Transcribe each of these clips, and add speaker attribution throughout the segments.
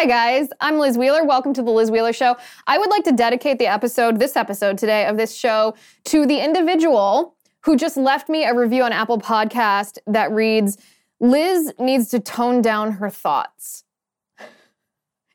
Speaker 1: Hi, guys. I'm Liz Wheeler. Welcome to The Liz Wheeler Show. I would like to dedicate the episode, this episode today of this show, to the individual who just left me a review on Apple Podcast that reads Liz needs to tone down her thoughts.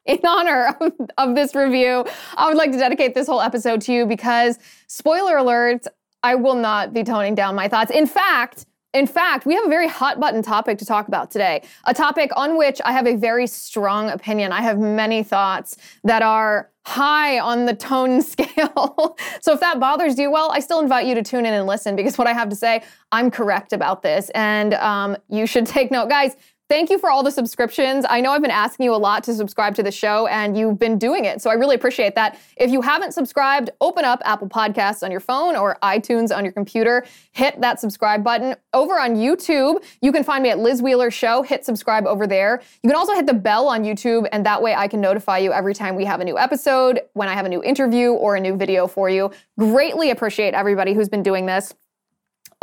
Speaker 1: In honor of, of this review, I would like to dedicate this whole episode to you because, spoiler alert, I will not be toning down my thoughts. In fact, in fact, we have a very hot button topic to talk about today, a topic on which I have a very strong opinion. I have many thoughts that are high on the tone scale. so if that bothers you, well, I still invite you to tune in and listen because what I have to say, I'm correct about this. And um, you should take note. Guys, Thank you for all the subscriptions. I know I've been asking you a lot to subscribe to the show, and you've been doing it. So I really appreciate that. If you haven't subscribed, open up Apple Podcasts on your phone or iTunes on your computer. Hit that subscribe button. Over on YouTube, you can find me at Liz Wheeler Show. Hit subscribe over there. You can also hit the bell on YouTube, and that way I can notify you every time we have a new episode, when I have a new interview or a new video for you. Greatly appreciate everybody who's been doing this.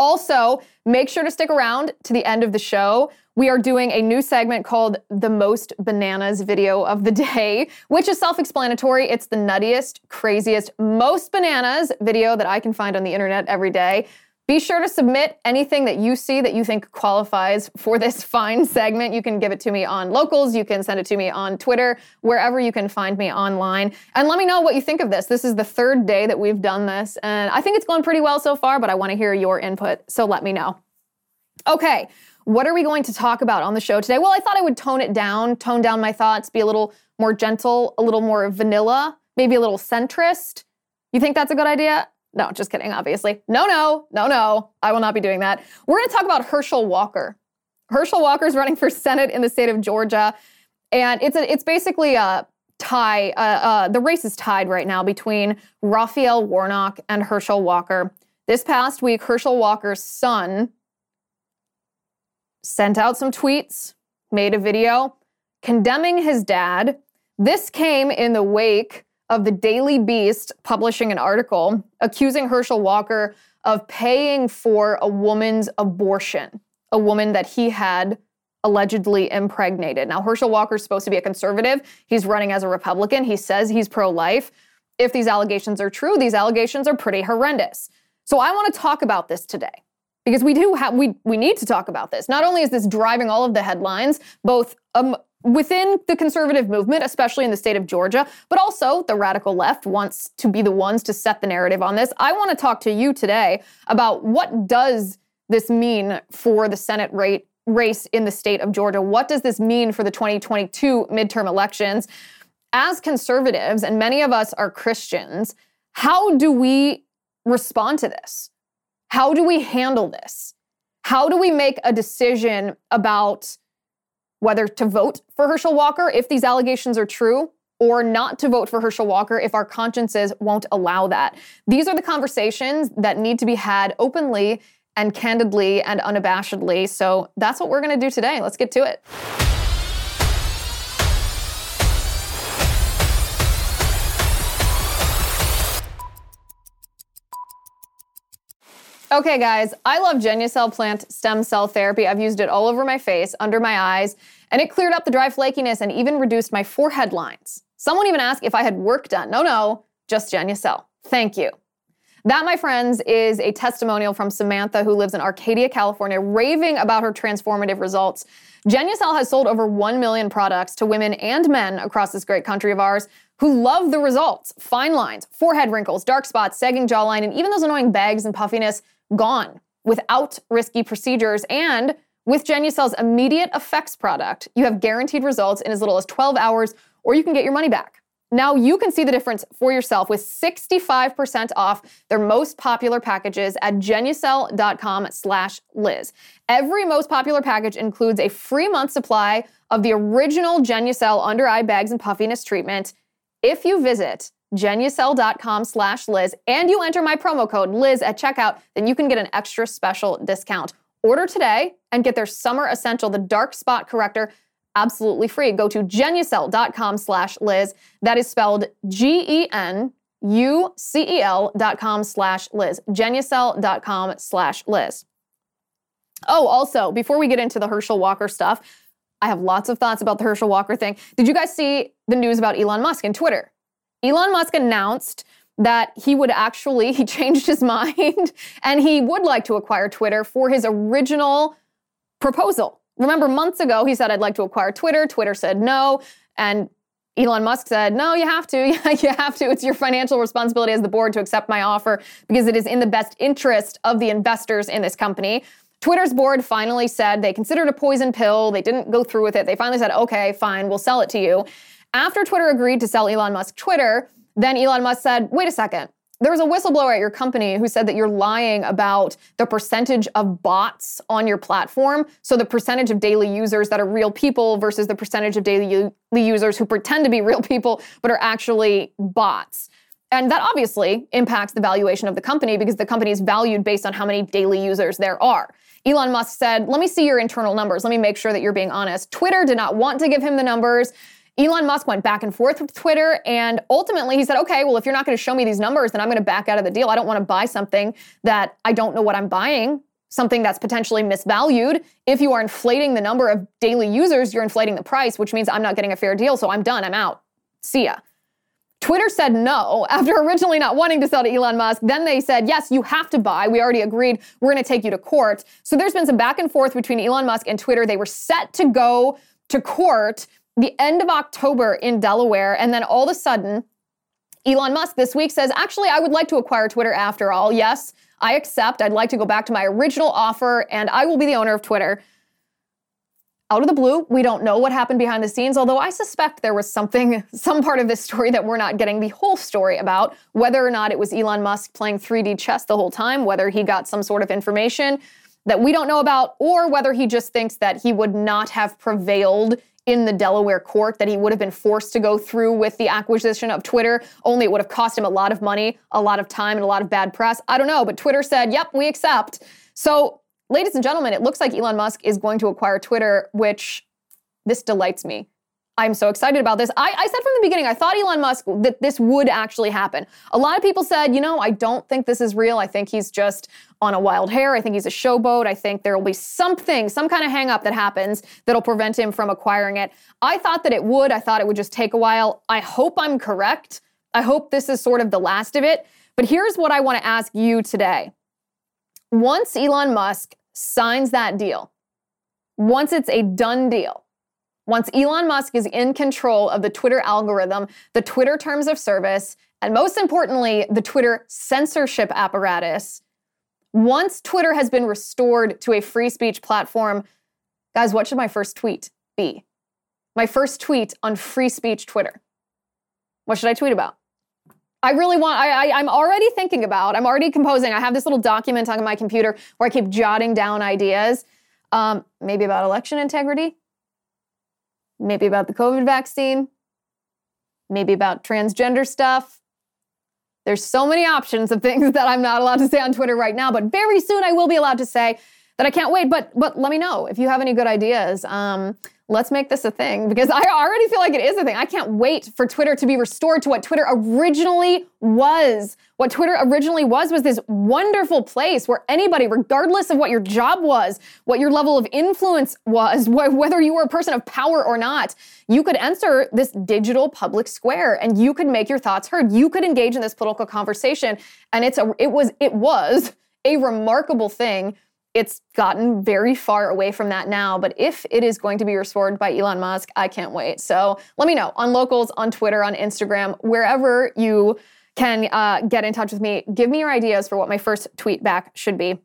Speaker 1: Also, make sure to stick around to the end of the show we are doing a new segment called the most bananas video of the day, which is self explanatory. It's the nuttiest, craziest, most bananas video that I can find on the internet every day. Be sure to submit anything that you see that you think qualifies for this fine segment. You can give it to me on locals, you can send it to me on Twitter, wherever you can find me online. And let me know what you think of this. This is the third day that we've done this, and I think it's going pretty well so far, but I want to hear your input, so let me know. Okay, what are we going to talk about on the show today? Well, I thought I would tone it down, tone down my thoughts, be a little more gentle, a little more vanilla, maybe a little centrist. You think that's a good idea? No, just kidding, obviously. No, no, no, no. I will not be doing that. We're going to talk about Herschel Walker. Herschel Walker is running for Senate in the state of Georgia. And it's, a, it's basically a tie. Uh, uh, the race is tied right now between Raphael Warnock and Herschel Walker. This past week, Herschel Walker's son, sent out some tweets, made a video condemning his dad. This came in the wake of the Daily Beast publishing an article accusing Herschel Walker of paying for a woman's abortion, a woman that he had allegedly impregnated. Now, Herschel Walker is supposed to be a conservative. He's running as a Republican. He says he's pro life. If these allegations are true, these allegations are pretty horrendous. So I want to talk about this today because we do have we we need to talk about this. Not only is this driving all of the headlines, both um, within the conservative movement, especially in the state of Georgia, but also the radical left wants to be the ones to set the narrative on this. I want to talk to you today about what does this mean for the Senate rate race in the state of Georgia? What does this mean for the 2022 midterm elections? As conservatives, and many of us are Christians, how do we respond to this? How do we handle this? How do we make a decision about whether to vote for Herschel Walker if these allegations are true or not to vote for Herschel Walker if our consciences won't allow that? These are the conversations that need to be had openly and candidly and unabashedly. So that's what we're going to do today. Let's get to it. Okay, guys, I love Genucel plant stem cell therapy. I've used it all over my face, under my eyes, and it cleared up the dry flakiness and even reduced my forehead lines. Someone even asked if I had work done. No, no, just Genucel. Thank you. That, my friends, is a testimonial from Samantha, who lives in Arcadia, California, raving about her transformative results. Genucel has sold over 1 million products to women and men across this great country of ours who love the results. Fine lines, forehead wrinkles, dark spots, sagging jawline, and even those annoying bags and puffiness gone without risky procedures and with Genucel's immediate effects product, you have guaranteed results in as little as 12 hours or you can get your money back. Now you can see the difference for yourself with 65% off their most popular packages at genucel.com slash Liz. Every most popular package includes a free month supply of the original Genucel under eye bags and puffiness treatment if you visit genucel.com slash Liz, and you enter my promo code Liz at checkout, then you can get an extra special discount. Order today and get their summer essential, the dark spot corrector, absolutely free. Go to genucel.com slash Liz. That is spelled G-E-N U-C-E-L dot com slash Liz. Genucel.com slash Liz. Oh, also, before we get into the Herschel Walker stuff, I have lots of thoughts about the Herschel Walker thing. Did you guys see the news about Elon Musk and Twitter? Elon Musk announced that he would actually, he changed his mind and he would like to acquire Twitter for his original proposal. Remember, months ago, he said, I'd like to acquire Twitter. Twitter said no. And Elon Musk said, No, you have to. you have to. It's your financial responsibility as the board to accept my offer because it is in the best interest of the investors in this company. Twitter's board finally said they considered a poison pill. They didn't go through with it. They finally said, Okay, fine, we'll sell it to you. After Twitter agreed to sell Elon Musk Twitter, then Elon Musk said, Wait a second there was a whistleblower at your company who said that you're lying about the percentage of bots on your platform. So the percentage of daily users that are real people versus the percentage of daily users who pretend to be real people but are actually bots. And that obviously impacts the valuation of the company because the company is valued based on how many daily users there are. Elon Musk said, Let me see your internal numbers. Let me make sure that you're being honest. Twitter did not want to give him the numbers. Elon Musk went back and forth with Twitter, and ultimately he said, okay, well, if you're not going to show me these numbers, then I'm going to back out of the deal. I don't want to buy something that I don't know what I'm buying, something that's potentially misvalued. If you are inflating the number of daily users, you're inflating the price, which means I'm not getting a fair deal, so I'm done, I'm out. See ya. Twitter said no after originally not wanting to sell to Elon Musk. Then they said, yes, you have to buy. We already agreed. We're going to take you to court. So there's been some back and forth between Elon Musk and Twitter. They were set to go to court the end of October in Delaware, and then all of a sudden, Elon Musk this week says, actually, I would like to acquire Twitter after all. Yes, I accept. I'd like to go back to my original offer, and I will be the owner of Twitter. Out of the blue, we don't know what happened behind the scenes, although I suspect there was something, some part of this story that we're not getting the whole story about, whether or not it was Elon Musk playing 3D chess the whole time, whether he got some sort of information that we don't know about, or whether he just thinks that he would not have prevailed in the Delaware court that he would have been forced to go through with the acquisition of Twitter, only it would have cost him a lot of money, a lot of time, and a lot of bad press. I don't know, but Twitter said, yep, we accept. So, ladies and gentlemen, it looks like Elon Musk is going to acquire Twitter, which this delights me. I'm so excited about this. I, I, said from the beginning, I thought Elon Musk that this would actually happen. A lot of people said, you know, I don't think this is real. I think he's just on a wild hair. I think he's a showboat. I think there will be something, some kind of hangup that happens that'll prevent him from acquiring it. I thought that it would. I thought it would just take a while. I hope I'm correct. I hope this is sort of the last of it. But here's what I want to ask you today. Once Elon Musk signs that deal, once it's a done deal, once Elon Musk is in control of the Twitter algorithm, the Twitter terms of service, and most importantly, the Twitter censorship apparatus, once Twitter has been restored to a free speech platform, guys, what should my first tweet be? My first tweet on free speech Twitter. What should I tweet about? I really want, I, I, am already thinking about, I'm already composing. I have this little document on my computer where I keep jotting down ideas, um, maybe about election integrity, maybe about the COVID vaccine, maybe about transgender stuff. There's so many options of things that I'm not allowed to say on Twitter right now, but very soon I will be allowed to say that I can't wait. But but let me know if you have any good ideas. Um, let's make this a thing because I already feel like it is a thing. I can't wait for Twitter to be restored to what Twitter originally was. What Twitter originally was was this wonderful place where anybody, regardless of what your job was, what your level of influence was, wh- whether you were a person of power or not, you could enter this digital public square and you could make your thoughts heard. You could engage in this political conversation. And it's a, it was, it was a remarkable thing it's gotten very far away from that now, but if it is going to be restored by Elon Musk, I can't wait. So let me know on locals, on Twitter, on Instagram, wherever you can uh, get in touch with me. Give me your ideas for what my first tweet back should be.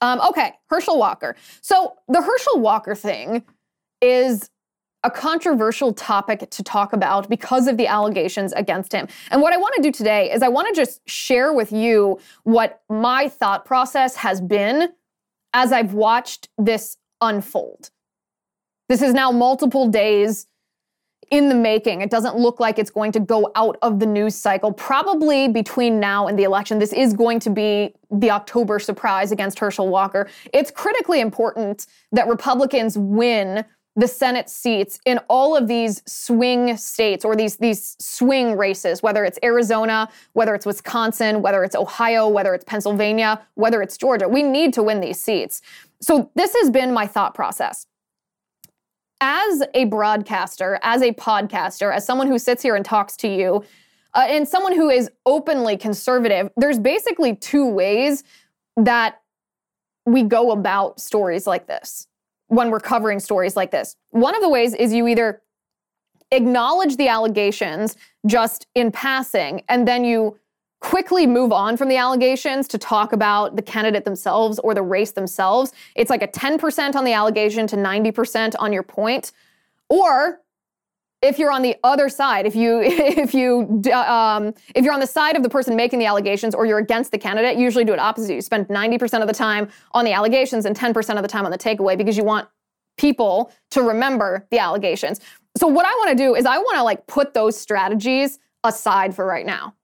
Speaker 1: Um, okay, Herschel Walker. So the Herschel Walker thing is a controversial topic to talk about because of the allegations against him. And what I want to do today is I want to just share with you what my thought process has been as I've watched this unfold. This is now multiple days in the making. It doesn't look like it's going to go out of the news cycle. Probably between now and the election, this is going to be the October surprise against Herschel Walker. It's critically important that Republicans win the Senate seats in all of these swing states or these, these swing races, whether it's Arizona, whether it's Wisconsin, whether it's Ohio, whether it's Pennsylvania, whether it's Georgia. We need to win these seats. So this has been my thought process. as a broadcaster, as a podcaster, as someone who sits here and talks to you, uh, and someone who is openly conservative, there's basically two ways that we go about stories like this when we're covering stories like this. One of the ways is you either acknowledge the allegations just in passing, and then you quickly move on from the allegations to talk about the candidate themselves or the race themselves. It's like a 10% on the allegation to 90% on your point. Or if you're on the other side, if you if you um, if you're on the side of the person making the allegations or you're against the candidate, you usually do it opposite. You spend 90% of the time on the allegations and 10% of the time on the takeaway because you want people to remember the allegations. So what I want to do is I want to like put those strategies aside for right now.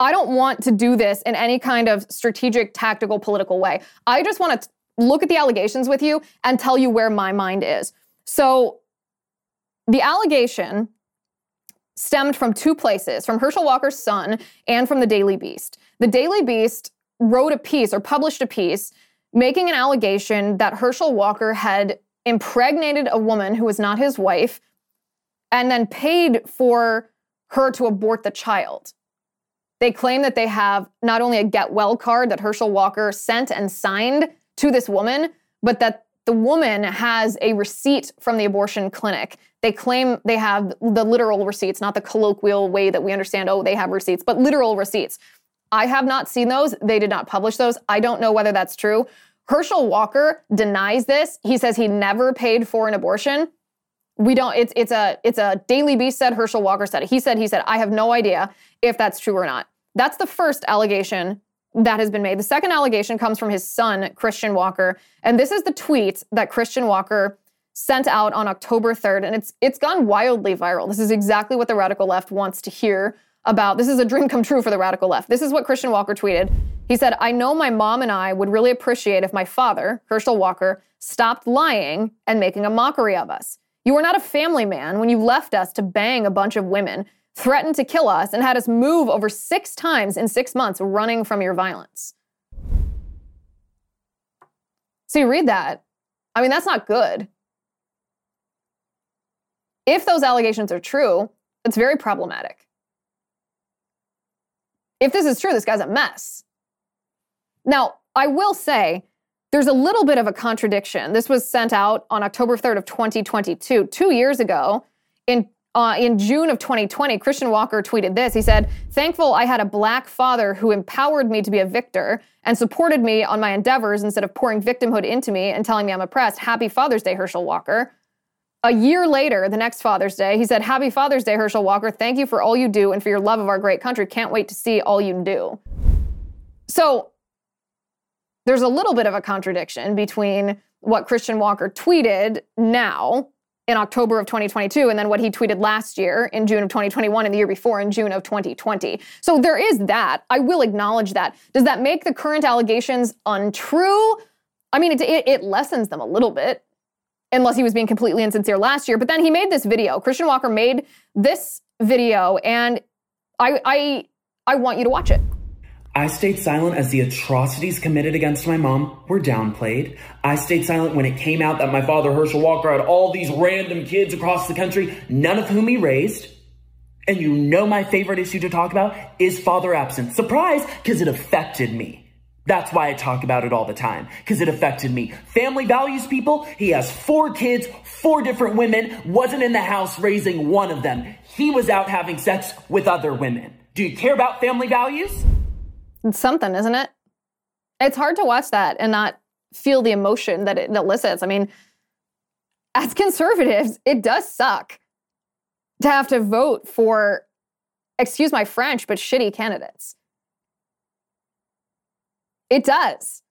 Speaker 1: I don't want to do this in any kind of strategic, tactical, political way. I just want to look at the allegations with you and tell you where my mind is. So the allegation stemmed from two places from Herschel Walker's son and from the Daily Beast. The Daily Beast wrote a piece or published a piece making an allegation that Herschel Walker had impregnated a woman who was not his wife and then paid for her to abort the child. They claim that they have not only a get well card that Herschel Walker sent and signed to this woman, but that the woman has a receipt from the abortion clinic. They claim they have the literal receipts, not the colloquial way that we understand, oh, they have receipts, but literal receipts. I have not seen those. They did not publish those. I don't know whether that's true. Herschel Walker denies this. He says he never paid for an abortion. We don't, it's it's a it's a Daily Beast said Herschel Walker said it. He said, he said, I have no idea if that's true or not. That's the first allegation that has been made. The second allegation comes from his son, Christian Walker. And this is the tweet that Christian Walker sent out on October 3rd. And it's it's gone wildly viral. This is exactly what the radical left wants to hear about. This is a dream come true for the radical left. This is what Christian Walker tweeted. He said, I know my mom and I would really appreciate if my father, Herschel Walker, stopped lying and making a mockery of us. You were not a family man when you left us to bang a bunch of women threatened to kill us, and had us move over six times in six months running from your violence. So you read that. I mean, that's not good. If those allegations are true, it's very problematic. If this is true, this guy's a mess. Now, I will say there's a little bit of a contradiction. This was sent out on October 3rd of 2022, two years ago. In uh, in June of 2020, Christian Walker tweeted this. He said, Thankful I had a black father who empowered me to be a victor and supported me on my endeavors instead of pouring victimhood into me and telling me I'm oppressed. Happy Father's Day, Herschel Walker. A year later, the next Father's Day, he said, Happy Father's Day, Herschel Walker. Thank you for all you do and for your love of our great country. Can't wait to see all you do. So there's a little bit of a contradiction between what Christian Walker tweeted now in October of 2022, and then what he tweeted last year in June of 2021 and the year before in June of 2020. So there is that. I will acknowledge that. Does that make the current allegations untrue? I mean, it, it, it lessens them a little bit, unless he was being completely insincere last year. But then he made this video. Christian Walker made this video, and I, I, I want you to watch it.
Speaker 2: I stayed silent as the atrocities committed against my mom were downplayed. I stayed silent when it came out that my father, Herschel Walker, had all these random kids across the country, none of whom he raised. And you know my favorite issue to talk about is father absence. Surprise, because it affected me. That's why I talk about it all the time, because it affected me. Family values people, he has four kids, four different women, wasn't in the house raising one of them. He was out having sex with other women. Do you care about family values?
Speaker 1: It's something, isn't it? It's hard to watch that and not feel the emotion that it elicits. I mean, as conservatives, it does suck to have to vote for, excuse my French, but shitty candidates. It does.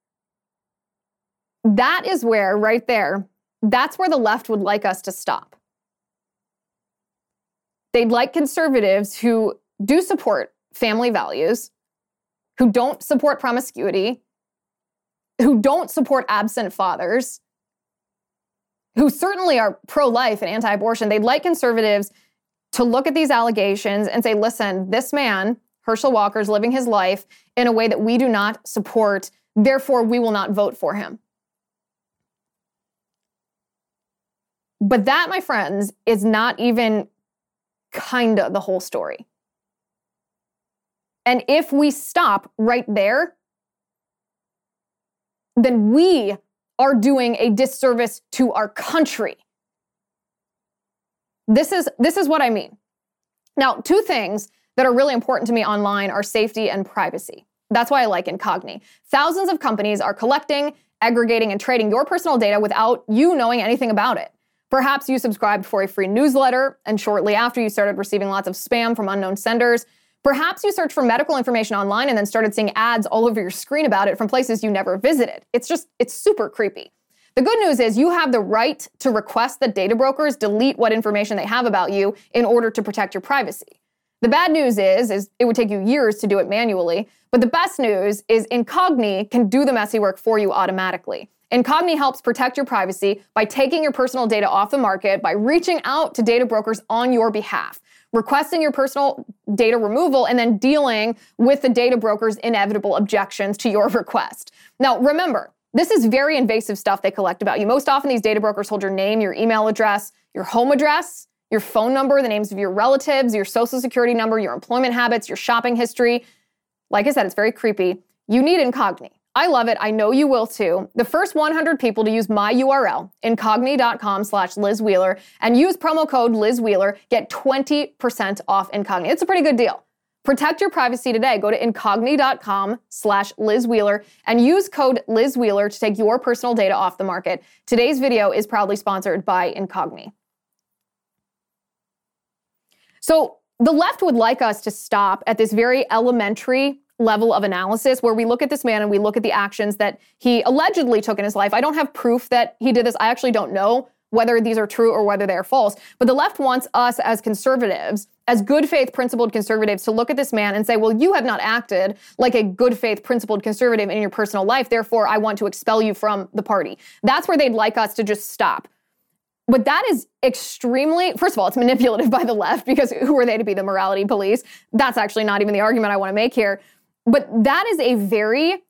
Speaker 1: That is where, right there, that's where the left would like us to stop. They'd like conservatives who do support family values, who don't support promiscuity, who don't support absent fathers, who certainly are pro life and anti abortion, they'd like conservatives to look at these allegations and say, listen, this man, Herschel Walker, is living his life in a way that we do not support. Therefore, we will not vote for him. But that, my friends, is not even kinda the whole story. And if we stop right there, then we are doing a disservice to our country. This is this is what I mean. Now, two things that are really important to me online are safety and privacy. That's why I like Incogni. Thousands of companies are collecting, aggregating, and trading your personal data without you knowing anything about it. Perhaps you subscribed for a free newsletter, and shortly after you started receiving lots of spam from unknown senders. Perhaps you searched for medical information online and then started seeing ads all over your screen about it from places you never visited. It's just, it's super creepy. The good news is you have the right to request that data brokers delete what information they have about you in order to protect your privacy. The bad news is, is it would take you years to do it manually, but the best news is Incogni can do the messy work for you automatically. Incogni helps protect your privacy by taking your personal data off the market by reaching out to data brokers on your behalf, requesting your personal data removal, and then dealing with the data broker's inevitable objections to your request. Now, remember, this is very invasive stuff they collect about you. Most often, these data brokers hold your name, your email address, your home address, your phone number, the names of your relatives, your social security number, your employment habits, your shopping history. Like I said, it's very creepy. You need Incogni. I love it. I know you will too. The first 100 people to use my URL, incogni.com slash Liz Wheeler, and use promo code Liz Wheeler, get 20% off Incogni. It's a pretty good deal. Protect your privacy today. Go to incogni.com slash Liz Wheeler and use code Liz Wheeler to take your personal data off the market. Today's video is proudly sponsored by Incogni. So the left would like us to stop at this very elementary level of analysis where we look at this man and we look at the actions that he allegedly took in his life. I don't have proof that he did this. I actually don't know whether these are true or whether they're false. But the left wants us as conservatives, as good faith principled conservatives, to look at this man and say, well, you have not acted like a good faith principled conservative in your personal life. Therefore, I want to expel you from the party. That's where they'd like us to just stop. But that is extremely, first of all, it's manipulative by the left because who are they to be the morality police? That's actually not even the argument I want to make here. But that is a very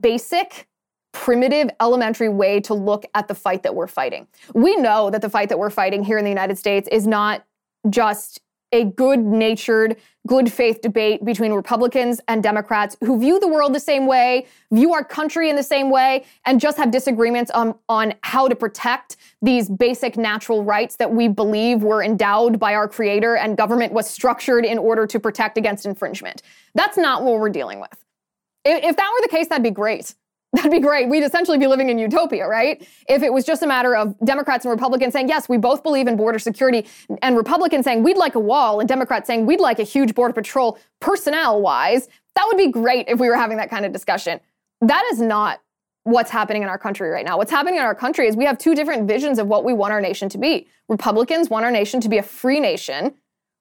Speaker 1: basic, primitive, elementary way to look at the fight that we're fighting. We know that the fight that we're fighting here in the United States is not just a good natured, good faith debate between Republicans and Democrats who view the world the same way, view our country in the same way, and just have disagreements on, on how to protect these basic natural rights that we believe were endowed by our creator and government was structured in order to protect against infringement. That's not what we're dealing with. If that were the case, that'd be great. That'd be great. We'd essentially be living in utopia, right? If it was just a matter of Democrats and Republicans saying, yes, we both believe in border security, and Republicans saying, we'd like a wall, and Democrats saying, we'd like a huge border patrol personnel wise, that would be great if we were having that kind of discussion. That is not what's happening in our country right now. What's happening in our country is we have two different visions of what we want our nation to be. Republicans want our nation to be a free nation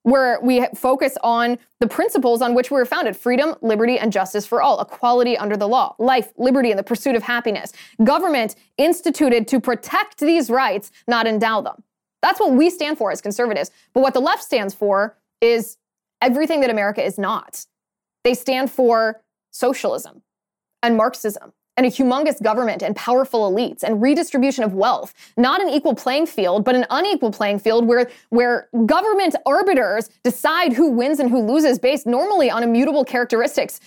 Speaker 1: where we focus on the principles on which we were founded freedom, liberty, and justice for all, equality under the law, life, liberty, and the pursuit of happiness. Government instituted to protect these rights, not endow them. That's what we stand for as conservatives. But what the left stands for is everything that America is not. They stand for socialism and Marxism and a humongous government and powerful elites and redistribution of wealth, not an equal playing field, but an unequal playing field where, where government arbiters decide who wins and who loses based normally on immutable characteristics.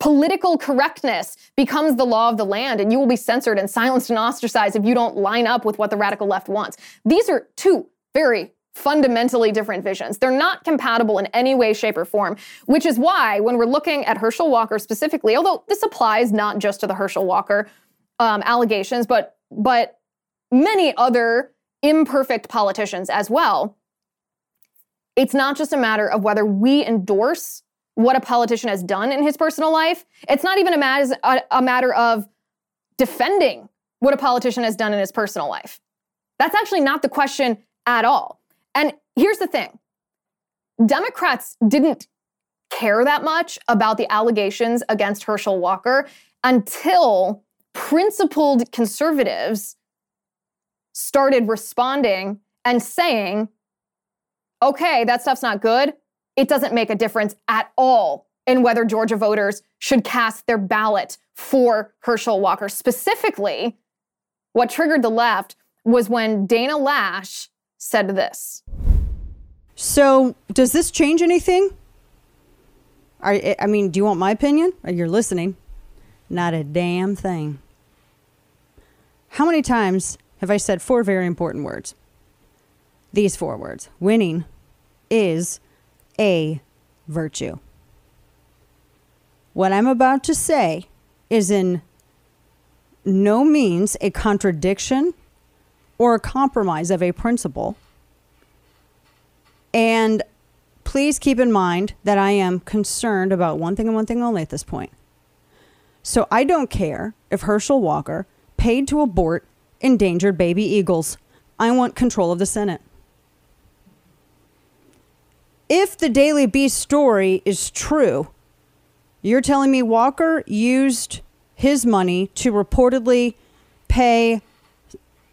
Speaker 1: Political correctness becomes the law of the land, and you will be censored and silenced and ostracized if you don't line up with what the radical left wants. These are two very fundamentally different visions. They're not compatible in any way, shape, or form, which is why when we're looking at Herschel Walker specifically, although this applies not just to the Herschel Walker um, allegations, but but many other imperfect politicians as well. It's not just a matter of whether we endorse what a politician has done in his personal life. It's not even a, a, a matter of defending what a politician has done in his personal life. That's actually not the question at all. And here's the thing Democrats didn't care that much about the allegations against Herschel Walker until principled conservatives started responding and saying, okay, that stuff's not good. It doesn't make a difference at all in whether Georgia voters should cast their ballot for Herschel Walker. Specifically, what triggered the left was when Dana Loesch said this.
Speaker 3: So, does this change anything? I, I mean, do you want my opinion? You're listening. Not a damn thing. How many times have I said four very important words? These four words winning is a virtue. What I'm about to say is in no means a contradiction or a compromise of a principle. And please keep in mind that I am concerned about one thing and one thing only at this point. So I don't care if Herschel Walker paid to abort endangered baby eagles. I want control of the Senate. If the Daily Beast story is true, you're telling me Walker used his money to reportedly pay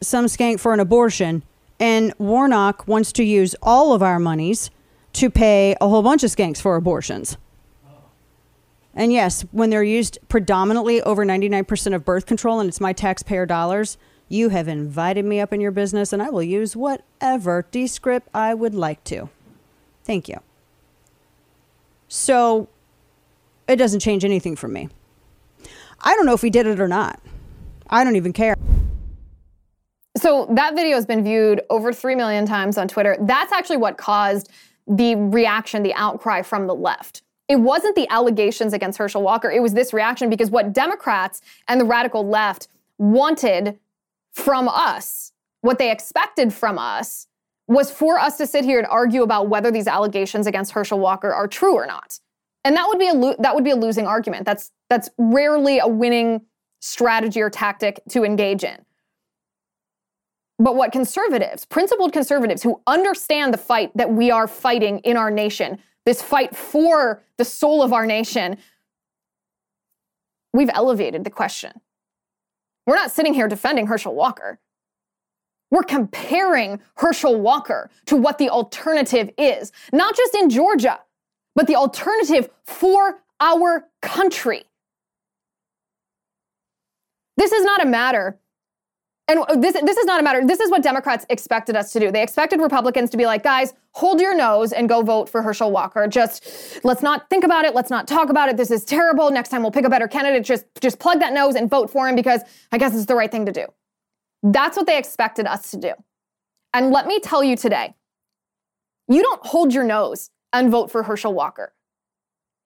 Speaker 3: some skank for an abortion, and Warnock wants to use all of our monies to pay a whole bunch of skanks for abortions. And yes, when they're used predominantly over 99% of birth control and it's my taxpayer dollars, you have invited me up in your business and I will use whatever descript I would like to. Thank you. So it doesn't change anything for me. I don't know if he did it or not. I don't even care.
Speaker 1: So that video has been viewed over 3 million times on Twitter. That's actually what caused the reaction, the outcry from the left. It wasn't the allegations against Herschel Walker. It was this reaction because what Democrats and the radical left wanted from us, what they expected from us, was for us to sit here and argue about whether these allegations against Herschel Walker are true or not. And that would be a lo- that would be a losing argument. That's that's rarely a winning strategy or tactic to engage in. But what conservatives, principled conservatives who understand the fight that we are fighting in our nation, this fight for the soul of our nation, we've elevated the question. We're not sitting here defending Herschel Walker. We're comparing Herschel Walker to what the alternative is, not just in Georgia, but the alternative for our country. This is not a matter and this, this is not a matter. This is what Democrats expected us to do. They expected Republicans to be like, guys, hold your nose and go vote for Herschel Walker. Just let's not think about it. Let's not talk about it. This is terrible. Next time we'll pick a better candidate. Just, just plug that nose and vote for him because I guess it's the right thing to do. That's what they expected us to do. And let me tell you today, you don't hold your nose and vote for Herschel Walker.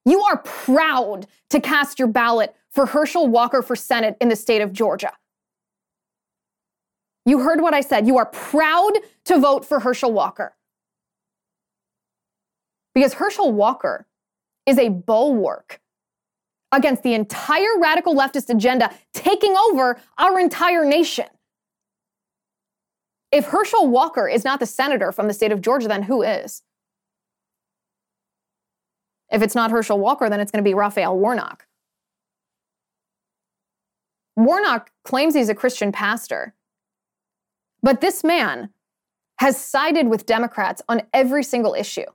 Speaker 1: You are proud to cast your ballot for Herschel Walker for Senate in the state of Georgia. You heard what I said. You are proud to vote for Herschel Walker. Because Herschel Walker is a bulwark against the entire radical leftist agenda taking over our entire nation. If Herschel Walker is not the senator from the state of Georgia, then who is? If it's not Herschel Walker, then it's going to be Raphael Warnock. Warnock claims he's a Christian pastor. But this man has sided with Democrats on every single issue.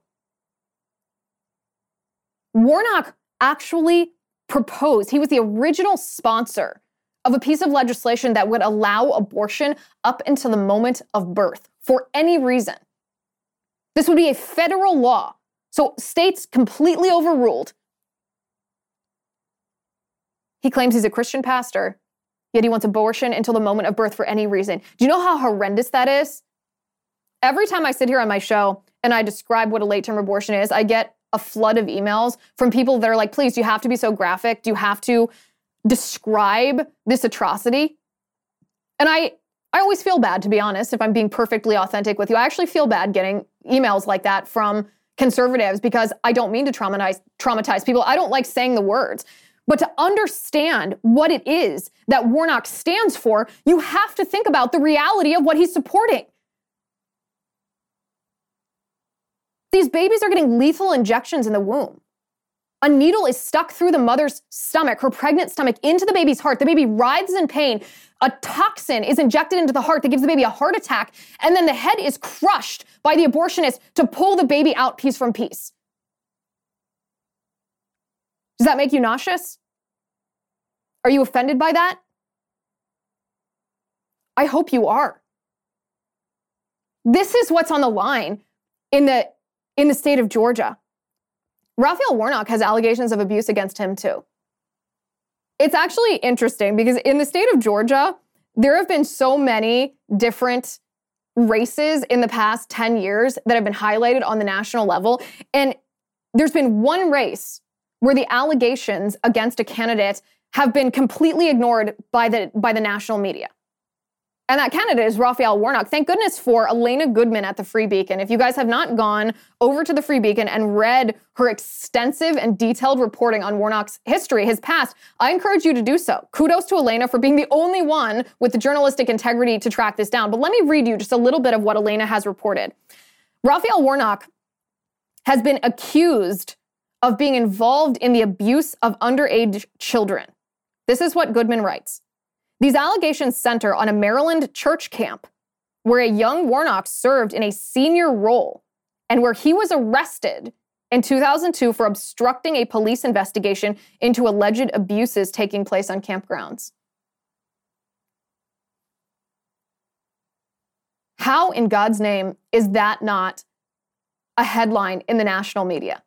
Speaker 1: Warnock actually proposed, he was the original sponsor of a piece of legislation that would allow abortion up until the moment of birth for any reason. This would be a federal law. So states completely overruled. He claims he's a Christian pastor yet he wants abortion until the moment of birth for any reason. Do you know how horrendous that is? Every time I sit here on my show and I describe what a late term abortion is, I get a flood of emails from people that are like, please, do you have to be so graphic? Do you have to describe this atrocity? And I, I always feel bad, to be honest, if I'm being perfectly authentic with you. I actually feel bad getting emails like that from conservatives because I don't mean to traumatize traumatize people. I don't like saying the words. But to understand what it is that Warnock stands for, you have to think about the reality of what he's supporting. These babies are getting lethal injections in the womb. A needle is stuck through the mother's stomach, her pregnant stomach, into the baby's heart. The baby writhes in pain. A toxin is injected into the heart that gives the baby a heart attack. And then the head is crushed by the abortionist to pull the baby out piece from piece. Does that make you nauseous? Are you offended by that? I hope you are. This is what's on the line in the in the state of Georgia. Raphael Warnock has allegations of abuse against him too. It's actually interesting because in the state of Georgia, there have been so many different races in the past 10 years that have been highlighted on the national level. And there's been one race where the allegations against a candidate have been completely ignored by the, by the national media. And that candidate is Raphael Warnock. Thank goodness for Alana Goodman at the Free Beacon. If you guys have not gone over to the Free Beacon and read her extensive and detailed reporting on Warnock's history, his past, I encourage you to do so. Kudos to Alana for being the only one with the journalistic integrity to track this down. But let me read you just a little bit of what Alana has reported. Raphael Warnock has been accused of being involved in the abuse of underage children. This is what Goodman writes. These allegations center on a Maryland church camp where a young Warnock served in a senior role and where he was arrested in 2002 for obstructing a police investigation into alleged abuses taking place on campgrounds. How in God's name is that not a headline in the national media?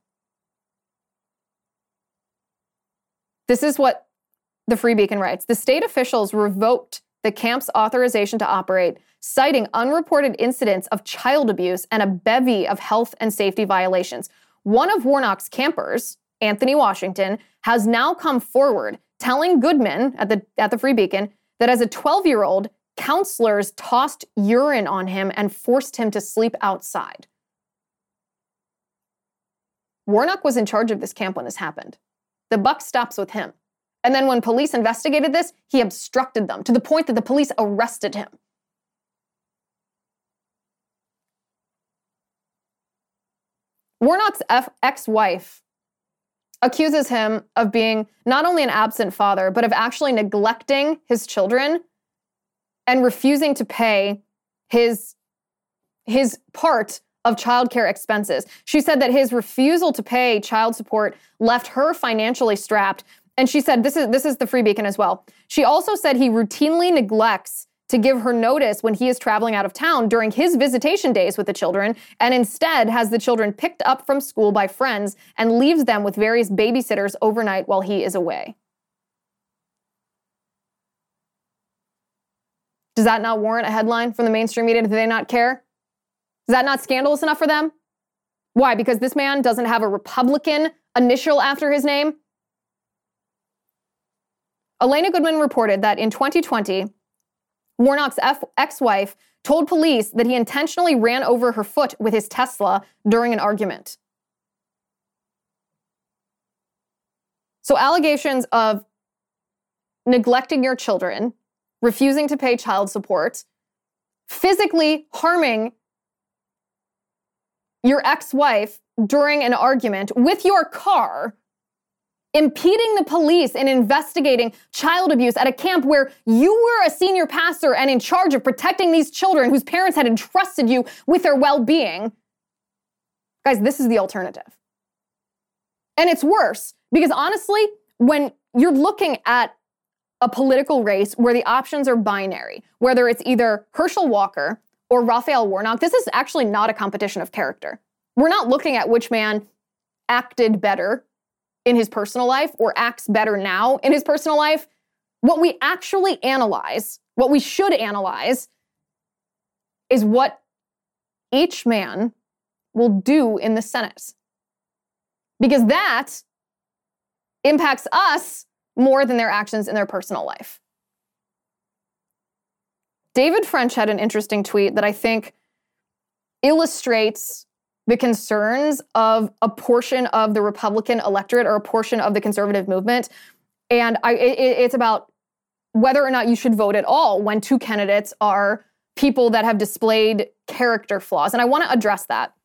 Speaker 1: This is what the Free Beacon writes The state officials revoked the camp's authorization to operate, citing unreported incidents of child abuse and a bevy of health and safety violations. One of Warnock's campers, Anthony Washington, has now come forward telling Goodman at the, at the Free Beacon that as a 12 year old, counselors tossed urine on him and forced him to sleep outside. Warnock was in charge of this camp when this happened. The buck stops with him. And then when police investigated this, he obstructed them to the point that the police arrested him. Warnock's ex wife accuses him of being not only an absent father, but of actually neglecting his children and refusing to pay his, his part of childcare expenses. She said that his refusal to pay child support left her financially strapped and she said, this is this is the free beacon as well. She also said he routinely neglects to give her notice when he is traveling out of town during his visitation days with the children, and instead has the children picked up from school by friends and leaves them with various babysitters overnight while he is away. Does that not warrant a headline from the mainstream media? Do they not care? Is that not scandalous enough for them? Why? Because this man doesn't have a Republican initial after his name? Alana Goodman reported that in 2020, Warnock's ex wife told police that he intentionally ran over her foot with his Tesla during an argument. So, allegations of neglecting your children, refusing to pay child support, physically harming your ex wife during an argument with your car impeding the police in investigating child abuse at a camp where you were a senior pastor and in charge of protecting these children whose parents had entrusted you with their well being. Guys, this is the alternative. And it's worse because honestly, when you're looking at a political race where the options are binary, whether it's either Herschel Walker or Raphael Warnock, this is actually not a competition of character. We're not looking at which man acted better in his personal life or acts better now in his personal life. What we actually analyze, what we should analyze, is what each man will do in the Senate. Because that impacts us more than their actions in their personal life. David French had an interesting tweet that I think illustrates the concerns of a portion of the Republican electorate or a portion of the conservative movement. And I, it, it's about whether or not you should vote at all when two candidates are people that have displayed character flaws. And I want to address that.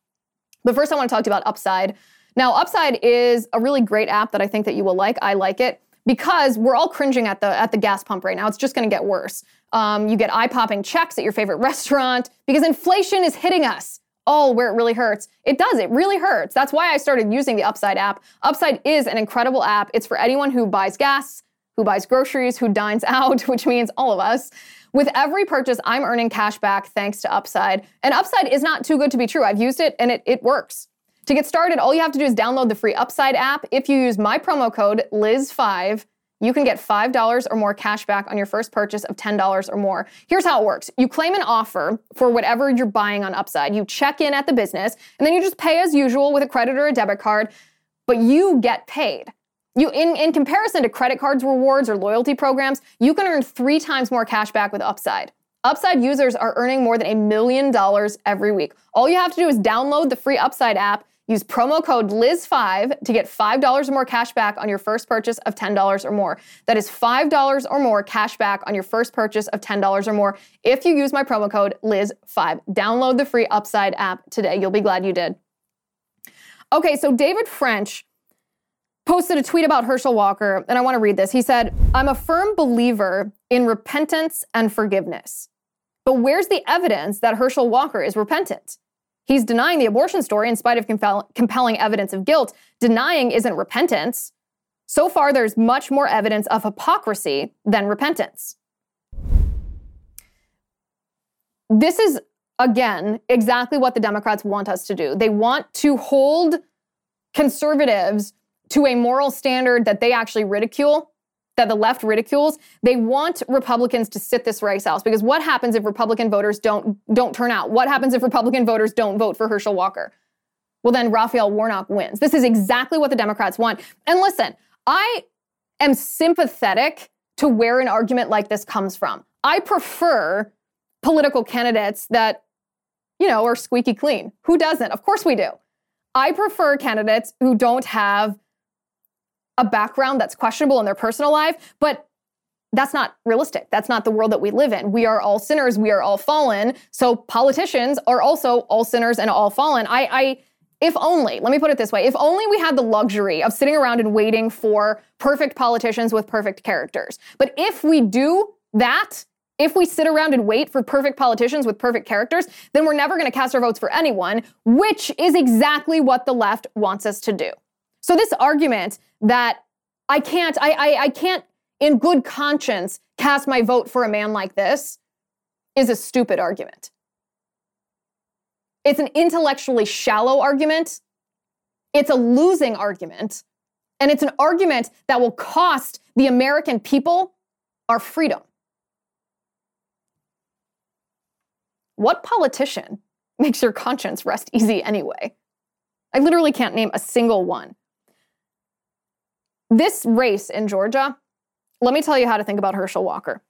Speaker 1: But first, I want to talk to you about Upside. Now, Upside is a really great app that I think that you will like. I like it because we're all cringing at the at the gas pump right now. It's just going to get worse. Um, you get eye popping checks at your favorite restaurant because inflation is hitting us all where it really hurts. It does, it really hurts. That's why I started using the Upside app. Upside is an incredible app. It's for anyone who buys gas, who buys groceries, who dines out, which means all of us. With every purchase, I'm earning cash back thanks to Upside. And Upside is not too good to be true. I've used it and it, it works. To get started, all you have to do is download the free Upside app. If you use my promo code Liz5, you can get $5 or more cash back on your first purchase of $10 or more. Here's how it works you claim an offer for whatever you're buying on Upside. You check in at the business, and then you just pay as usual with a credit or a debit card, but you get paid. You, in, in comparison to credit cards rewards or loyalty programs, you can earn three times more cash back with Upside. Upside users are earning more than a million dollars every week. All you have to do is download the free Upside app Use promo code LIZ5 to get $5 or more cash back on your first purchase of $10 or more. That is $5 or more cash back on your first purchase of $10 or more if you use my promo code LIZ5. Download the free Upside app today. You'll be glad you did. Okay, so David French posted a tweet about Herschel Walker, and I want to read this. He said, I'm a firm believer in repentance and forgiveness. But where's the evidence that Herschel Walker is repentant? He's denying the abortion story in spite of compel- compelling evidence of guilt. Denying isn't repentance. So far, there's much more evidence of hypocrisy than repentance. This is, again, exactly what the Democrats want us to do. They want to hold conservatives to a moral standard that they actually ridicule that the left ridicules, they want Republicans to sit this race out because what happens if Republican voters don't don't turn out? What happens if Republican voters don't vote for Herschel Walker? Well, then Raphael Warnock wins. This is exactly what the Democrats want. And listen, I am sympathetic to where an argument like this comes from. I prefer political candidates that, you know, are squeaky clean. Who doesn't? Of course we do. I prefer candidates who don't have a background that's questionable in their personal life, but that's not realistic. That's not the world that we live in. We are all sinners. We are all fallen. So politicians are also all sinners and all fallen. I, I, if only, let me put it this way, if only we had the luxury of sitting around and waiting for perfect politicians with perfect characters. But if we do that, if we sit around and wait for perfect politicians with perfect characters, then we're never going to cast our votes for anyone, which is exactly what the left wants us to do. So this argument that I can't, I, I, I can't in good conscience cast my vote for a man like this is a stupid argument. It's an intellectually shallow argument. It's a losing argument. And it's an argument that will cost the American people our freedom. What politician makes your conscience rest easy anyway? I literally can't name a single one. This race in Georgia, let me tell you how to think about Herschel Walker.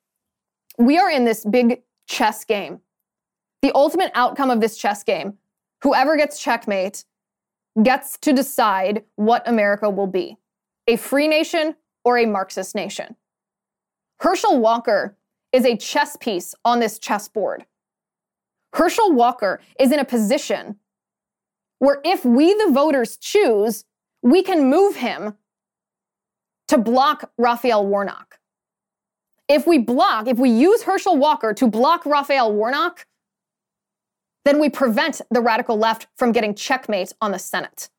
Speaker 1: We are in this big chess game. The ultimate outcome of this chess game, whoever gets checkmate gets to decide what America will be a free nation or a Marxist nation. Herschel Walker is a chess piece on this chessboard. Herschel Walker is in a position where if we, the voters, choose, we can move him to block Raphael Warnock. If we block, if we use Herschel Walker to block Raphael Warnock, then we prevent the radical left from getting checkmate on the Senate.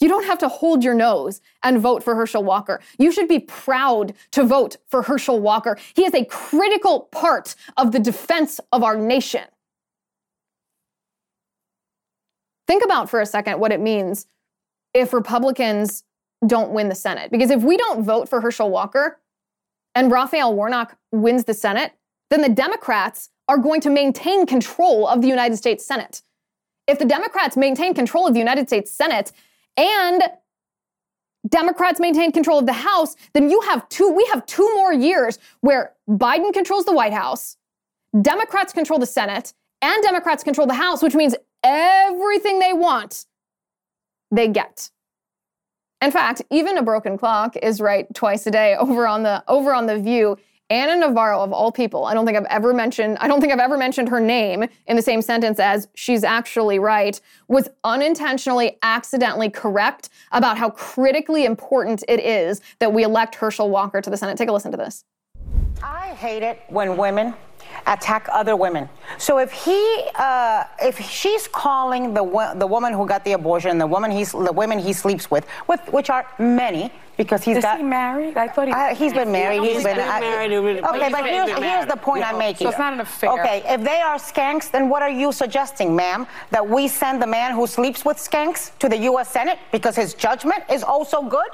Speaker 1: You don't have to hold your nose and vote for Herschel Walker. You should be proud to vote for Herschel Walker. He is a critical part of the defense of our nation. Think about for a second what it means if Republicans don't win the Senate. Because if we don't vote for Herschel Walker and Raphael Warnock wins the Senate, then the Democrats are going to maintain control of the United States Senate. If the Democrats maintain control of the United States Senate and Democrats maintain control of the House, then you have two we have two more years where Biden controls the White House, Democrats control the Senate, and Democrats control the House, which means everything they want they get. In fact, even a broken clock is right twice a day over on the over on the view. Ana Navarro of all people, I don't think I've ever mentioned I don't think I've ever mentioned her name in the same sentence as she's actually right, was unintentionally accidentally correct about how critically important it is that we elect Herschel Walker to the Senate. Take a listen to this.
Speaker 4: I hate it when women attack other women. So if he, uh, if she's calling the wo- the woman who got the abortion, the woman he's the women he sleeps with, with which are many, because he's
Speaker 5: Is
Speaker 4: got.
Speaker 5: he married? I thought he.
Speaker 4: Uh, he's been married.
Speaker 6: He's
Speaker 4: He's been,
Speaker 6: been
Speaker 4: I-
Speaker 6: married, he's
Speaker 4: Okay, but here's,
Speaker 6: married.
Speaker 4: here's the point I'm making.
Speaker 5: So it's not an affair.
Speaker 4: Okay, if they are skanks, then what are you suggesting, ma'am? That we send the man who sleeps with skanks to the U.S. Senate because his judgment is also good?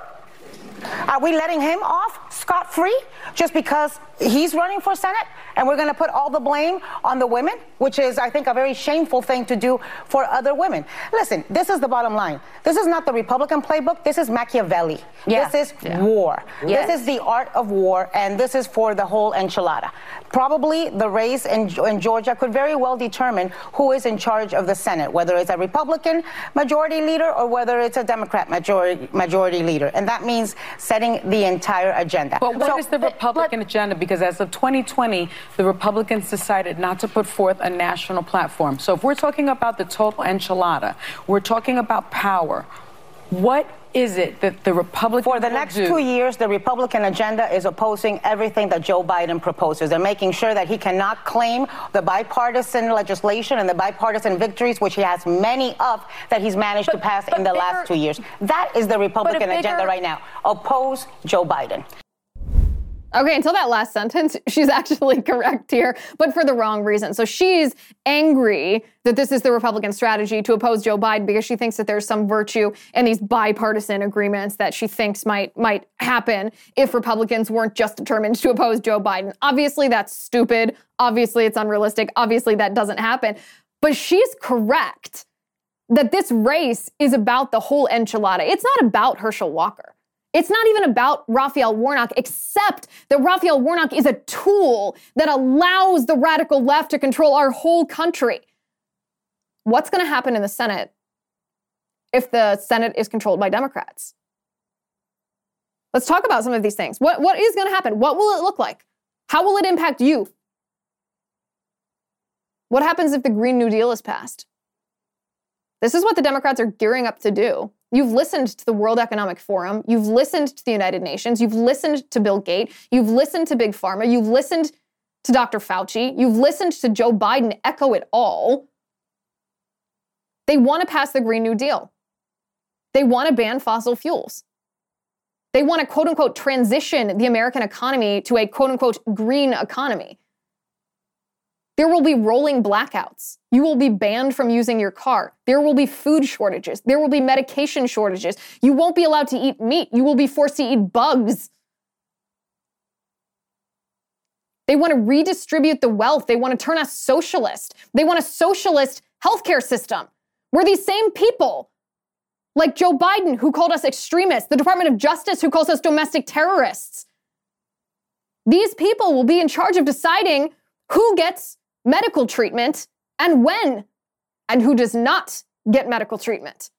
Speaker 4: Are we letting him off scot free just because he's running for Senate? And we're going to put all the blame on the women, which is, I think, a very shameful thing to do for other women. Listen, this is the bottom line. This is not the Republican playbook. This is Machiavelli.
Speaker 5: Yeah.
Speaker 4: This is war.
Speaker 5: Yes.
Speaker 4: This is the art of war, and this is for the whole enchilada. Probably the race in, in Georgia could very well determine who is in charge of the Senate, whether it's a Republican majority leader or whether it's a Democrat majority, majority leader. And that means setting the entire agenda.
Speaker 5: But what
Speaker 4: So-
Speaker 5: is the Republican agenda? Because as of 2020, the Republicans decided not to put forth a national platform. So if we're talking about the total enchilada, we're talking about power. What is it that the Republicans
Speaker 4: For the next
Speaker 5: do?
Speaker 4: two years, the Republican agenda is opposing everything that Joe Biden proposes. They're making sure that he cannot claim the bipartisan legislation and the bipartisan victories, which he has many of, that he's managed to pass in the
Speaker 5: bigger-
Speaker 4: last two years. That is the Republican agenda right now. Oppose Joe Biden.
Speaker 1: Okay, until that last sentence, she's actually correct here, but for the wrong reason. So she's angry that this is the Republican strategy to oppose Joe Biden because she thinks that there's some virtue in these bipartisan agreements that she thinks might might happen if Republicans weren't just determined to oppose Joe Biden. Obviously, that's stupid. Obviously, it's unrealistic. Obviously, that doesn't happen. But she's correct that this race is about the whole enchilada. It's not about Herschel Walker. It's not even about Raphael Warnock, except that Raphael Warnock is a tool that allows the radical left to control our whole country. What's going to happen in the Senate if the Senate is controlled by Democrats? Let's talk about some of these things. What, what is going to happen? What will it look like? How will it impact you? What happens if the Green New Deal is passed? This is what the Democrats are gearing up to do. You've listened to the World Economic Forum. You've listened to the United Nations. You've listened to Bill Gates. You've listened to Big Pharma. You've listened to Dr. Fauci. You've listened to Joe Biden echo it all. They want to pass the Green New Deal. They want to ban fossil fuels. They want to quote unquote transition the American economy to a quote unquote green economy. There will be rolling blackouts. You will be banned from using your car. There will be food shortages. There will be medication shortages. You won't be allowed to eat meat. You will be forced to eat bugs. They want to redistribute the wealth. They want to turn us socialist. They want a socialist healthcare system where these same people, like Joe Biden, who called us extremists, the Department of Justice, who calls us domestic terrorists, these people will be in charge of deciding who gets medical treatment and when, and who does not get medical treatment.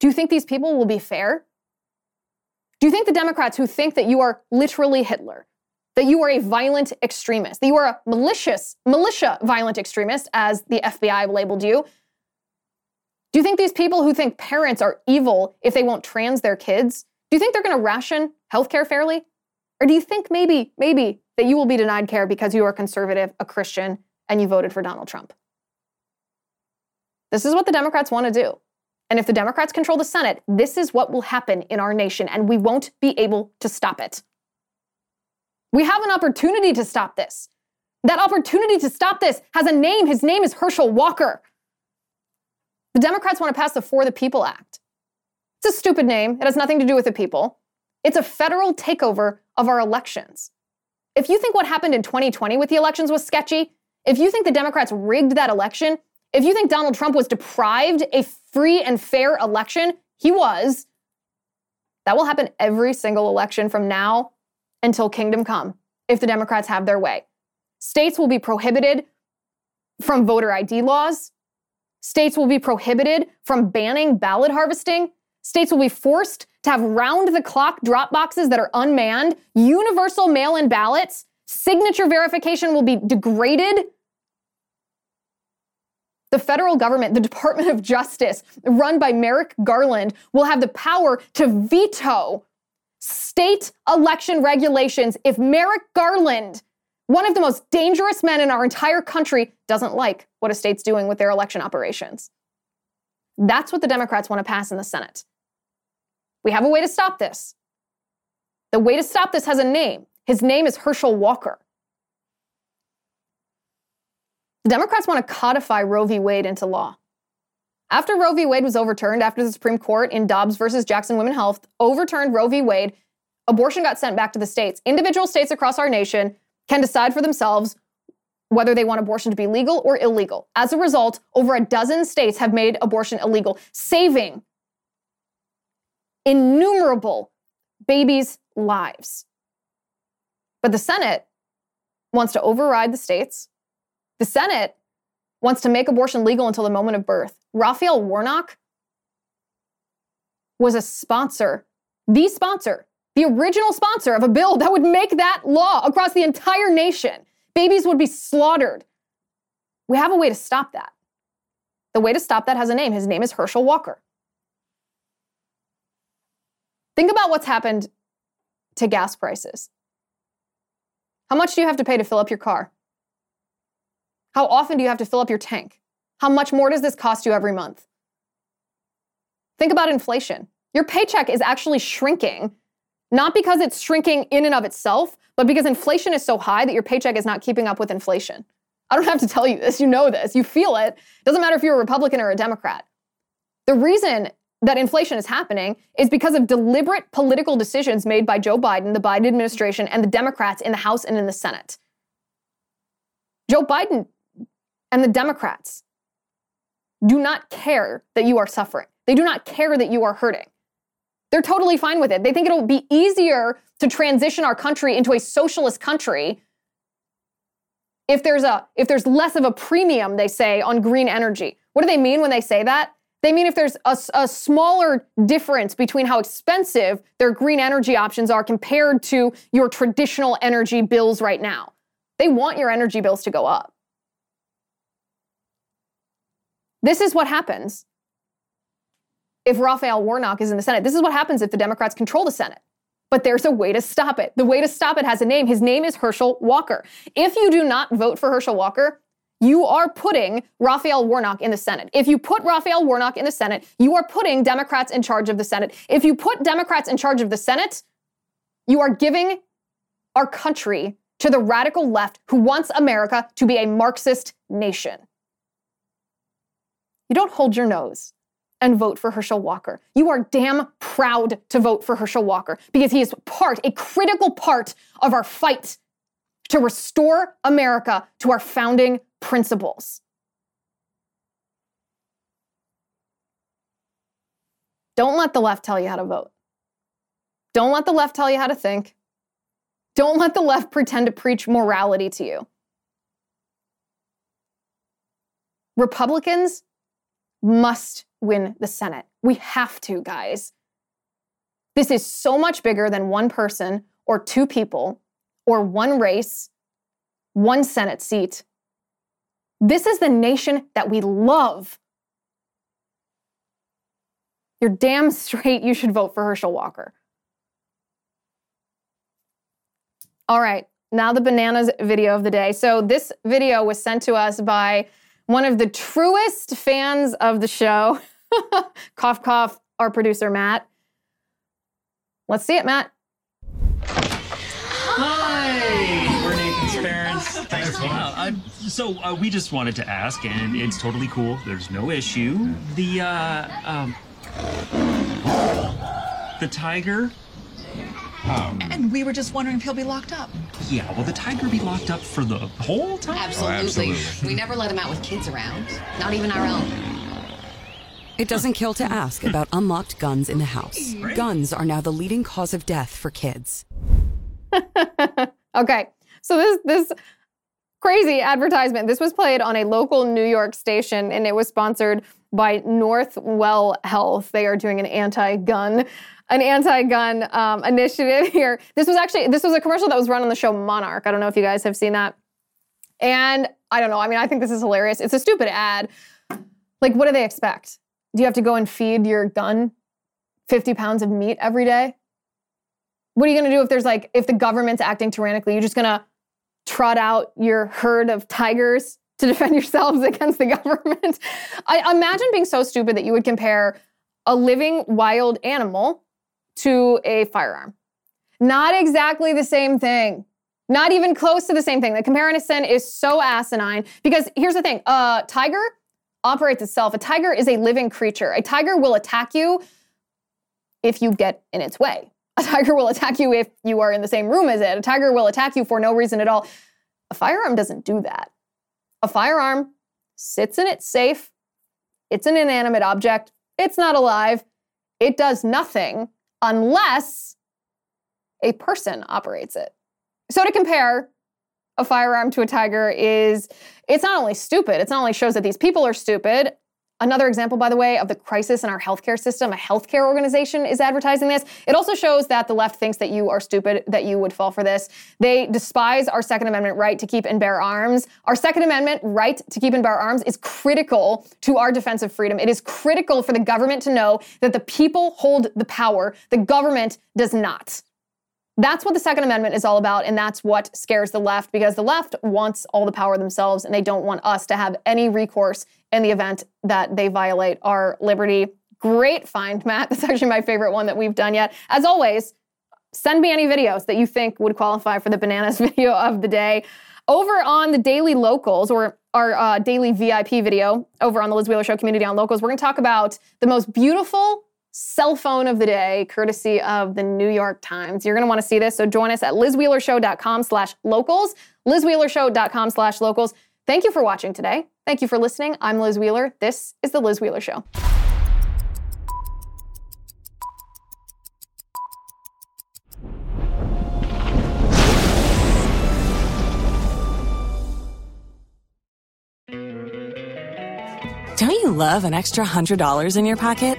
Speaker 1: Do you think these people will be fair? Do you think the Democrats who think that you are literally Hitler, that you are a violent extremist, that you are a malicious, militia violent extremist, as the FBI labeled you, do you think these people who think parents are evil if they won't trans their kids, do you think they're going to ration healthcare fairly? Or do you think maybe, maybe that you will be denied care because you are conservative, a Christian, and you voted for Donald Trump? This is what the Democrats want to do. And if the Democrats control the Senate, this is what will happen in our nation, and we won't be able to stop it. We have an opportunity to stop this. That opportunity to stop this has a name. His name is Herschel Walker. The Democrats want to pass the For the People Act. It's a stupid name. It has nothing to do with the people. It's a federal takeover of our elections. If you think what happened in 2020 with the elections was sketchy, if you think the Democrats rigged that election, if you think Donald Trump was deprived a free and fair election, he was. That will happen every single election from now until kingdom come if the Democrats have their way. States will be prohibited from voter ID laws. States will be prohibited from banning ballot harvesting. States will be forced to have round the clock drop boxes that are unmanned, universal mail in ballots. Signature verification will be degraded. The federal government, the Department of Justice, run by Merrick Garland, will have the power to veto state election regulations if Merrick Garland one of the most dangerous men in our entire country, doesn't like what a state's doing with their election operations. That's what the Democrats want to pass in the Senate. We have a way to stop this. The way to stop this has a name. His name is Herschel Walker. The Democrats want to codify Roe v. Wade into law. After Roe v. Wade was overturned, after the Supreme Court in Dobbs versus Jackson Women Health overturned Roe v. Wade, abortion got sent back to the states. Individual states across our nation can decide for themselves whether they want abortion to be legal or illegal. As a result, over a dozen states have made abortion illegal, saving innumerable babies' lives. But the Senate wants to override the states. The Senate wants to make abortion legal until the moment of birth. Raphael Warnock was a sponsor, the sponsor, the original sponsor of a bill that would make that law across the entire nation. Babies would be slaughtered. We have a way to stop that. The way to stop that has a name. His name is Herschel Walker. Think about what's happened to gas prices. How much do you have to pay to fill up your car? How often do you have to fill up your tank? How much more does this cost you every month? Think about inflation. Your paycheck is actually shrinking, not because it's shrinking in and of itself, but because inflation is so high that your paycheck is not keeping up with inflation. I don't have to tell you this. You know this. You feel it. Doesn't matter if you're a Republican or a Democrat. The reason that inflation is happening is because of deliberate political decisions made by Joe Biden, the Biden administration, and the Democrats in the House and in the Senate. Joe Biden and the Democrats do not care that you are suffering. They do not care that you are hurting. They're totally fine with it. They think it'll be easier to transition our country into a socialist country if there's a if there's less of a premium they say on green energy. What do they mean when they say that? They mean if there's a, a, smaller difference between how expensive their green energy options are compared to your traditional energy bills right now. They want your energy bills to go up. This is what happens if Raphael Warnock is in the Senate. This is what happens if the Democrats control the Senate. But there's a way to stop it. The way to stop it has a name. His name is Herschel Walker. If you do not vote for Herschel Walker, you are putting Raphael Warnock in the Senate. If you put Raphael Warnock in the Senate, you are putting Democrats in charge of the Senate. If you put Democrats in charge of the Senate, you are giving our country to the radical left who wants America to be a Marxist nation. You don't hold your nose and vote for Herschel Walker. You are damn proud to vote for Herschel Walker because he is part, a critical part of our fight to restore America to our founding principles. Don't let the left tell you how to vote. Don't let the left tell you how to think. Don't let the left pretend to preach morality to you. Republicans must win the Senate. We have to, guys. This is so much bigger than one person or two people or one race, one Senate seat. This is the nation that we love. You're damn straight you should vote for Herschel Walker. All right, now the bananas video of the day. So, this video was sent to us by one of the truest fans of the show. cough, cough, our producer, Matt. Let's see it, Matt.
Speaker 6: Uh, so uh, we just wanted to ask, and it's totally cool. There's no issue. The uh, um, the tiger.
Speaker 7: Um, and we were just wondering if he'll be locked up.
Speaker 6: Yeah, will the tiger be locked up for the whole time?
Speaker 7: Absolutely. Oh, absolutely. We never let him out with kids around, not even our own.
Speaker 8: It doesn't kill to ask about unlocked guns in the house. Guns are now the leading cause of death for kids.
Speaker 1: okay, so this this crazy advertisement. This was played on a local New York station and it was sponsored by Northwell Health. They are doing an anti-gun an anti-gun um, initiative here. This was actually this was a commercial that was run on the show Monarch. I don't know if you guys have seen that. And I don't know. I mean, I think this is hilarious. It's a stupid ad. Like, what do they expect? Do you have to go and feed your gun 50 pounds of meat every day? What are you going to do if there's like if the government's acting tyrannically? You're just going to trot out your herd of tigers to defend yourselves against the government. I imagine being so stupid that you would compare a living wild animal to a firearm. Not exactly the same thing. Not even close to the same thing. The comparison is so asinine because here's the thing a tiger operates itself. A tiger is a living creature. A tiger will attack you if you get in its way. A tiger will attack you if you are in the same room as it. A tiger will attack you for no reason at all. A firearm doesn't do that. A firearm sits in its safe. It's an inanimate object. It's not alive. It does nothing unless a person operates it. So to compare a firearm to a tiger is it's not only stupid, it's not only shows that these people are stupid. Another example, by the way, of the crisis in our healthcare system, a healthcare organization is advertising this. It also shows that the left thinks that you are stupid, that you would fall for this. They despise our Second Amendment right to keep and bear arms. Our Second Amendment right to keep and bear arms is critical to our defense of freedom. It is critical for the government to know that the people hold the power, the government does not. That's what the Second Amendment is all about, and that's what scares the left because the left wants all the power themselves and they don't want us to have any recourse in the event that they violate our liberty. Great find, Matt. That's actually my favorite one that we've done yet. As always, send me any videos that you think would qualify for the bananas video of the day. Over on the daily locals or our uh, daily VIP video over on the Liz Wheeler Show community on locals, we're going to talk about the most beautiful cell phone of the day, courtesy of the New York Times. You're going to want to see this, so join us at lizwheelershow.com slash locals, lizwheelershow.com slash locals. Thank you for watching today. Thank you for listening. I'm Liz Wheeler. This is The Liz Wheeler Show.
Speaker 9: Don't you love an extra $100 in your pocket?